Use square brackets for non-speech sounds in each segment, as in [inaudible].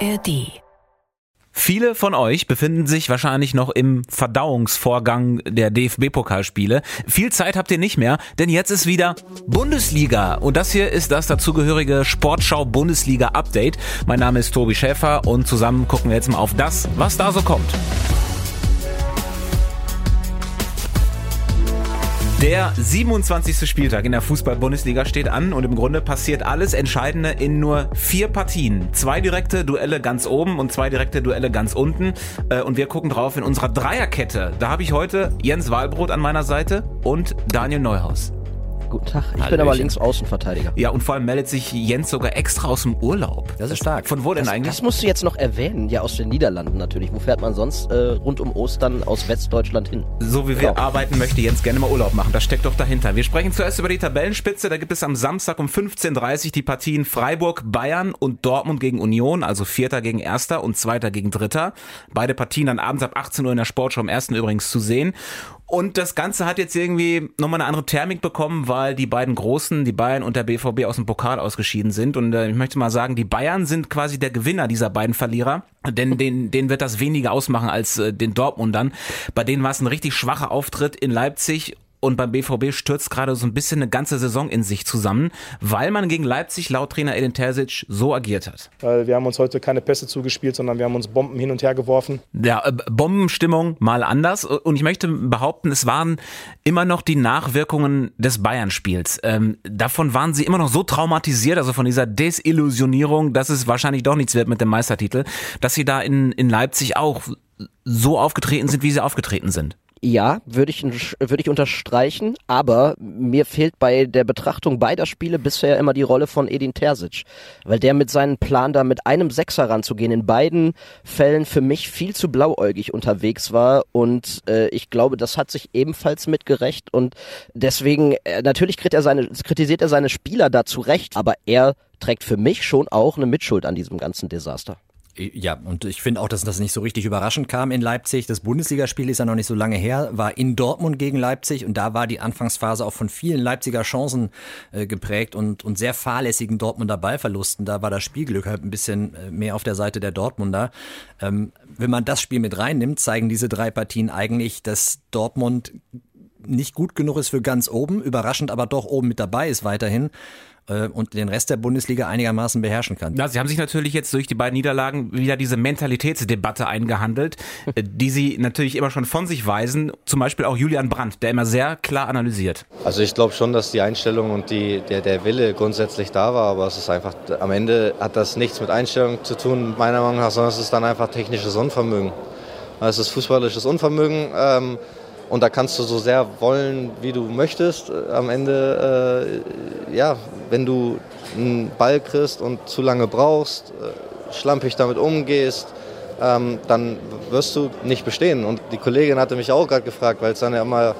ARD. Viele von euch befinden sich wahrscheinlich noch im Verdauungsvorgang der DFB-Pokalspiele. Viel Zeit habt ihr nicht mehr, denn jetzt ist wieder Bundesliga. Und das hier ist das dazugehörige Sportschau Bundesliga Update. Mein Name ist Tobi Schäfer und zusammen gucken wir jetzt mal auf das, was da so kommt. Der 27. Spieltag in der Fußball-Bundesliga steht an und im Grunde passiert alles Entscheidende in nur vier Partien. Zwei direkte Duelle ganz oben und zwei direkte Duelle ganz unten. Äh, und wir gucken drauf in unserer Dreierkette. Da habe ich heute Jens Wahlbrot an meiner Seite und Daniel Neuhaus. Guten Tag. Ich Hallöchen. bin aber links Außenverteidiger. Ja, und vor allem meldet sich Jens sogar extra aus dem Urlaub. Das ist stark. Von wo denn das, eigentlich? Das musst du jetzt noch erwähnen. Ja, aus den Niederlanden natürlich. Wo fährt man sonst äh, rund um Ostern aus Westdeutschland hin? So wie genau. wir arbeiten, möchte Jens gerne mal Urlaub machen. Das steckt doch dahinter. Wir sprechen zuerst über die Tabellenspitze. Da gibt es am Samstag um 15.30 Uhr die Partien Freiburg, Bayern und Dortmund gegen Union. Also Vierter gegen Erster und Zweiter gegen Dritter. Beide Partien dann abends ab 18 Uhr in der Sportschau am ersten übrigens zu sehen. Und das Ganze hat jetzt irgendwie nochmal eine andere Thermik bekommen, weil die beiden Großen, die Bayern und der BVB aus dem Pokal ausgeschieden sind. Und äh, ich möchte mal sagen, die Bayern sind quasi der Gewinner dieser beiden Verlierer. Denn den, denen wird das weniger ausmachen als äh, den Dortmundern. Bei denen war es ein richtig schwacher Auftritt in Leipzig und beim BVB stürzt gerade so ein bisschen eine ganze Saison in sich zusammen, weil man gegen Leipzig laut Trainer Edin Terzic so agiert hat. Weil wir haben uns heute keine Pässe zugespielt, sondern wir haben uns Bomben hin und her geworfen. Ja, äh, Bombenstimmung mal anders. Und ich möchte behaupten, es waren immer noch die Nachwirkungen des Bayern-Spiels. Ähm, davon waren sie immer noch so traumatisiert, also von dieser Desillusionierung, dass es wahrscheinlich doch nichts wird mit dem Meistertitel, dass sie da in, in Leipzig auch so aufgetreten sind, wie sie aufgetreten sind. Ja, würde ich, würde ich unterstreichen, aber mir fehlt bei der Betrachtung beider Spiele bisher immer die Rolle von Edin Terzic, weil der mit seinem Plan da mit einem Sechser ranzugehen in beiden Fällen für mich viel zu blauäugig unterwegs war und äh, ich glaube, das hat sich ebenfalls mitgerecht und deswegen, äh, natürlich kritisiert er, seine, kritisiert er seine Spieler da zu Recht, aber er trägt für mich schon auch eine Mitschuld an diesem ganzen Desaster. Ja, und ich finde auch, dass das nicht so richtig überraschend kam in Leipzig. Das Bundesligaspiel ist ja noch nicht so lange her, war in Dortmund gegen Leipzig und da war die Anfangsphase auch von vielen Leipziger Chancen äh, geprägt und, und sehr fahrlässigen Dortmunder Ballverlusten. Da war das Spielglück halt ein bisschen äh, mehr auf der Seite der Dortmunder. Ähm, wenn man das Spiel mit reinnimmt, zeigen diese drei Partien eigentlich, dass Dortmund nicht gut genug ist für ganz oben, überraschend aber doch oben mit dabei ist weiterhin äh, und den Rest der Bundesliga einigermaßen beherrschen kann. Ja, sie haben sich natürlich jetzt durch die beiden Niederlagen wieder diese Mentalitätsdebatte eingehandelt, äh, die sie natürlich immer schon von sich weisen. Zum Beispiel auch Julian Brandt, der immer sehr klar analysiert. Also ich glaube schon, dass die Einstellung und die, der, der Wille grundsätzlich da war, aber es ist einfach, am Ende hat das nichts mit Einstellung zu tun, meiner Meinung nach, sondern es ist dann einfach technisches Unvermögen. Es ist fußballisches Unvermögen. Ähm, und da kannst du so sehr wollen, wie du möchtest. Am Ende, äh, ja, wenn du einen Ball kriegst und zu lange brauchst, äh, schlampig damit umgehst, ähm, dann wirst du nicht bestehen. Und die Kollegin hatte mich auch gerade gefragt, weil es dann ja immer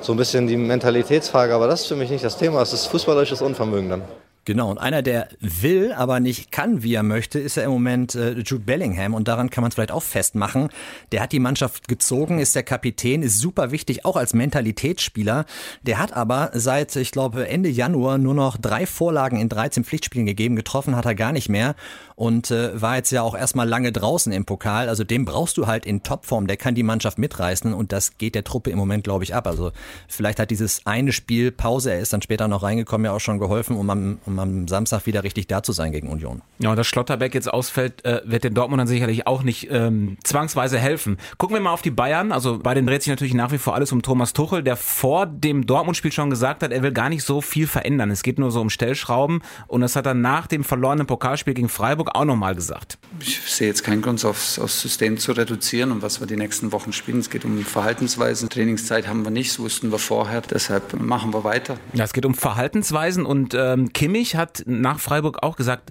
so ein bisschen die Mentalitätsfrage, aber das ist für mich nicht das Thema, es ist fußballerisches Unvermögen dann. Genau, und einer, der will, aber nicht kann, wie er möchte, ist ja im Moment äh, Jude Bellingham und daran kann man es vielleicht auch festmachen. Der hat die Mannschaft gezogen, ist der Kapitän, ist super wichtig, auch als Mentalitätsspieler. Der hat aber seit, ich glaube, Ende Januar nur noch drei Vorlagen in 13 Pflichtspielen gegeben, getroffen hat er gar nicht mehr und äh, war jetzt ja auch erstmal lange draußen im Pokal. Also den brauchst du halt in Topform, der kann die Mannschaft mitreißen und das geht der Truppe im Moment, glaube ich, ab. Also vielleicht hat dieses eine Spiel Pause, er ist dann später noch reingekommen, ja auch schon geholfen, um am, um am Samstag wieder richtig da zu sein gegen Union. Ja, und dass Schlotterbeck jetzt ausfällt, äh, wird den Dortmundern sicherlich auch nicht ähm, zwangsweise helfen. Gucken wir mal auf die Bayern. Also bei denen dreht sich natürlich nach wie vor alles um Thomas Tuchel, der vor dem Dortmund-Spiel schon gesagt hat, er will gar nicht so viel verändern. Es geht nur so um Stellschrauben und das hat er nach dem verlorenen Pokalspiel gegen Freiburg auch nochmal gesagt. Ich sehe jetzt keinen Grund, aufs, aufs System zu reduzieren und was wir die nächsten Wochen spielen. Es geht um Verhaltensweisen. Trainingszeit haben wir nicht, so wussten wir vorher. Deshalb machen wir weiter. Ja, es geht um Verhaltensweisen und ähm, Kimmich hat nach Freiburg auch gesagt,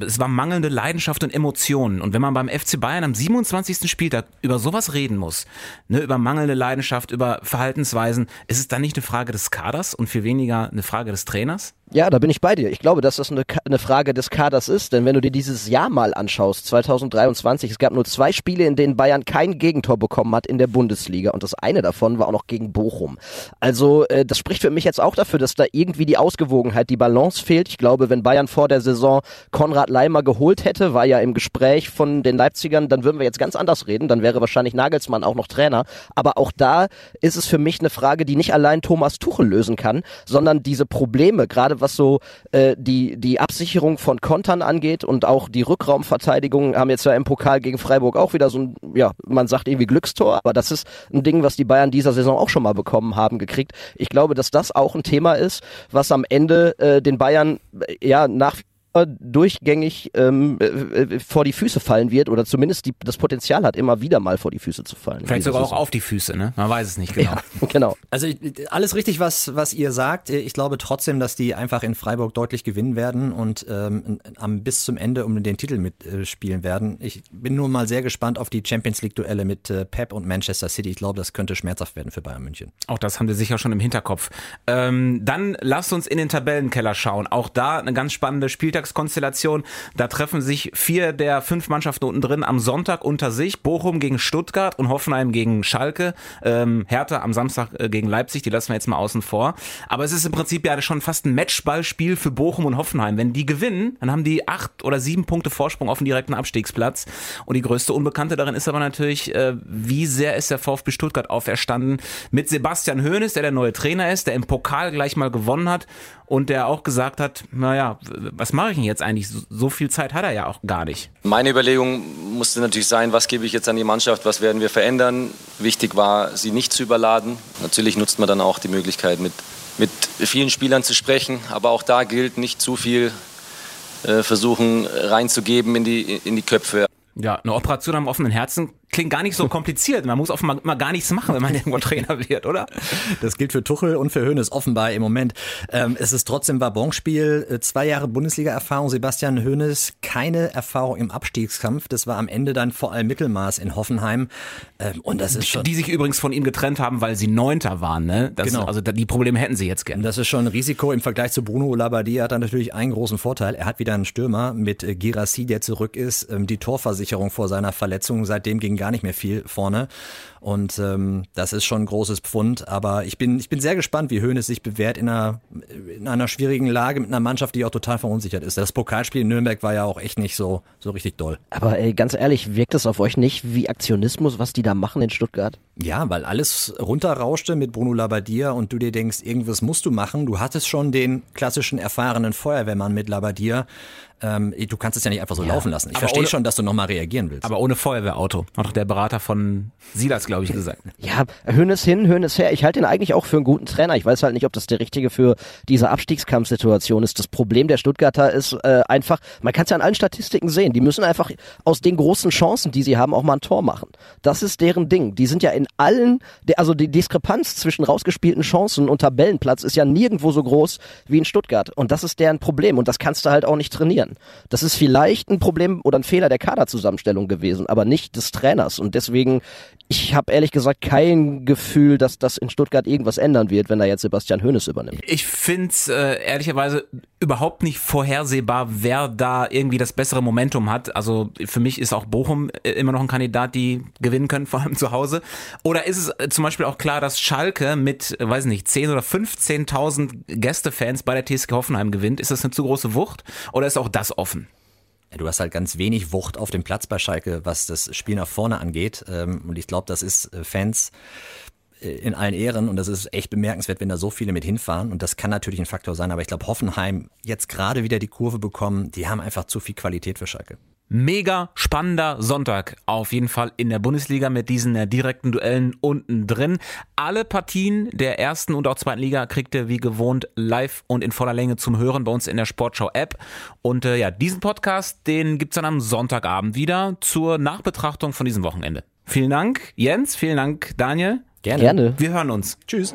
es war mangelnde Leidenschaft und Emotionen. Und wenn man beim FC Bayern am 27. Spieltag über sowas reden muss, ne, über mangelnde Leidenschaft, über Verhaltensweisen, ist es dann nicht eine Frage des Kaders und viel weniger eine Frage des Trainers? Ja, da bin ich bei dir. Ich glaube, dass das eine, eine Frage des Kaders ist, denn wenn du dir dieses Jahr mal anschaust, 2023, es gab nur zwei Spiele, in denen Bayern kein Gegentor bekommen hat in der Bundesliga und das eine davon war auch noch gegen Bochum. Also äh, das spricht für mich jetzt auch dafür, dass da irgendwie die Ausgewogenheit, die Balance fehlt. Ich glaube, wenn Bayern vor der Saison Konrad Leimer geholt hätte, war ja im Gespräch von den Leipzigern, dann würden wir jetzt ganz anders reden, dann wäre wahrscheinlich Nagelsmann auch noch Trainer. Aber auch da ist es für mich eine Frage, die nicht allein Thomas Tuchel lösen kann, sondern diese Probleme, gerade was so äh, die, die Absicherung von Kontern angeht und auch die Rückraumverteidigung haben jetzt ja im Pokal gegen Freiburg auch wieder so ein, ja, man sagt irgendwie Glückstor, aber das ist ein Ding, was die Bayern dieser Saison auch schon mal bekommen haben, gekriegt. Ich glaube, dass das auch ein Thema ist, was am Ende äh, den Bayern äh, ja nach durchgängig ähm, äh, äh, vor die Füße fallen wird oder zumindest die, das Potenzial hat, immer wieder mal vor die Füße zu fallen. Vielleicht sogar auch auf die Füße, ne? Man weiß es nicht genau. Ja, genau. [laughs] Also alles richtig, was, was ihr sagt. Ich glaube trotzdem, dass die einfach in Freiburg deutlich gewinnen werden und ähm, am, bis zum Ende um den Titel mitspielen äh, werden. Ich bin nur mal sehr gespannt auf die Champions League-Duelle mit äh, Pep und Manchester City. Ich glaube, das könnte schmerzhaft werden für Bayern München. Auch das haben wir sicher schon im Hinterkopf. Ähm, dann lasst uns in den Tabellenkeller schauen. Auch da eine ganz spannende Spieltag Spieltagskonstellation. Da treffen sich vier der fünf Mannschaften unten drin am Sonntag unter sich. Bochum gegen Stuttgart und Hoffenheim gegen Schalke. Ähm, Hertha am Samstag äh, gegen Leipzig, die lassen wir jetzt mal außen vor. Aber es ist im Prinzip ja schon fast ein Matchballspiel für Bochum und Hoffenheim. Wenn die gewinnen, dann haben die acht oder sieben Punkte Vorsprung auf den direkten Abstiegsplatz. Und die größte Unbekannte darin ist aber natürlich, äh, wie sehr ist der VfB Stuttgart auferstanden mit Sebastian Hoeneß, der der neue Trainer ist, der im Pokal gleich mal gewonnen hat und der auch gesagt hat, naja, was mache ich denn jetzt eigentlich? So viel Zeit hat er ja auch gar nicht. Meine Überlegung musste natürlich sein, was gebe ich jetzt an die Mannschaft, was werden wir verändern. Wichtig war, sie nicht zu überladen. Natürlich nutzt man dann auch die Möglichkeit, mit, mit vielen Spielern zu sprechen, aber auch da gilt, nicht zu viel äh, versuchen reinzugeben in die, in die Köpfe. Ja, eine Operation am offenen Herzen klingt gar nicht so kompliziert. Man muss offenbar mal gar nichts machen, wenn man [laughs] irgendwo Trainer wird, oder? Das gilt für Tuchel und für Hönes offenbar im Moment. Ähm, es ist trotzdem Wabonspiel. Äh, zwei Jahre Bundesliga-Erfahrung. Sebastian Hönes keine Erfahrung im Abstiegskampf. Das war am Ende dann vor allem Mittelmaß in Hoffenheim. Ähm, und das ist schon. Die sich übrigens von ihm getrennt haben, weil sie Neunter waren, ne? Das, genau. Also die Probleme hätten sie jetzt gerne. Das ist schon ein Risiko im Vergleich zu Bruno Labbadia hat er natürlich einen großen Vorteil. Er hat wieder einen Stürmer mit äh, Girassi, der zurück ist. Ähm, die Torversicherung vor seiner Verletzung. Seitdem ging gar nicht mehr viel vorne. Und ähm, das ist schon ein großes Pfund. Aber ich bin, ich bin sehr gespannt, wie Höhnes sich bewährt in einer, in einer schwierigen Lage mit einer Mannschaft, die auch total verunsichert ist. Das Pokalspiel in Nürnberg war ja auch echt nicht so, so richtig doll. Aber ey, ganz ehrlich, wirkt es auf euch nicht wie Aktionismus, was die da machen in Stuttgart? Ja, weil alles runterrauschte mit Bruno Labbadia und du dir denkst, irgendwas musst du machen. Du hattest schon den klassischen erfahrenen Feuerwehrmann mit Labbadia. Ähm, du kannst es ja nicht einfach so ja, laufen lassen. Ich verstehe schon, dass du nochmal reagieren willst. Aber ohne Feuerwehrauto. Hat doch der Berater von Silas, glaube ich, gesagt. Ja, Hönes hin, Hönes her. Ich halte ihn eigentlich auch für einen guten Trainer. Ich weiß halt nicht, ob das der richtige für diese Abstiegskampfsituation ist. Das Problem der Stuttgarter ist äh, einfach, man kann es ja an allen Statistiken sehen. Die müssen einfach aus den großen Chancen, die sie haben, auch mal ein Tor machen. Das ist deren Ding. Die sind ja in allen, also die Diskrepanz zwischen rausgespielten Chancen und Tabellenplatz ist ja nirgendwo so groß wie in Stuttgart. Und das ist deren Problem. Und das kannst du halt auch nicht trainieren. Das ist vielleicht ein Problem oder ein Fehler der Kaderzusammenstellung gewesen, aber nicht des Trainers. Und deswegen, ich habe ehrlich gesagt kein Gefühl, dass das in Stuttgart irgendwas ändern wird, wenn da jetzt Sebastian Hoeneß übernimmt. Ich finde es äh, ehrlicherweise überhaupt nicht vorhersehbar, wer da irgendwie das bessere Momentum hat. Also für mich ist auch Bochum äh, immer noch ein Kandidat, die gewinnen können, [laughs] vor allem zu Hause. Oder ist es äh, zum Beispiel auch klar, dass Schalke mit, äh, weiß nicht, 10 oder 15.000 Gästefans bei der TSG Hoffenheim gewinnt? Ist das eine zu große Wucht? Oder ist auch das offen? Du hast halt ganz wenig Wucht auf dem Platz bei Schalke, was das Spiel nach vorne angeht. Ähm, und ich glaube, das ist Fans in allen Ehren und das ist echt bemerkenswert, wenn da so viele mit hinfahren und das kann natürlich ein Faktor sein, aber ich glaube Hoffenheim jetzt gerade wieder die Kurve bekommen, die haben einfach zu viel Qualität für Schalke. Mega spannender Sonntag auf jeden Fall in der Bundesliga mit diesen äh, direkten Duellen unten drin. Alle Partien der ersten und auch zweiten Liga kriegt ihr wie gewohnt live und in voller Länge zum Hören bei uns in der Sportschau App. Und äh, ja, diesen Podcast, den gibt's dann am Sonntagabend wieder zur Nachbetrachtung von diesem Wochenende. Vielen Dank, Jens, vielen Dank, Daniel. Gerne. Gerne. Wir hören uns. Tschüss.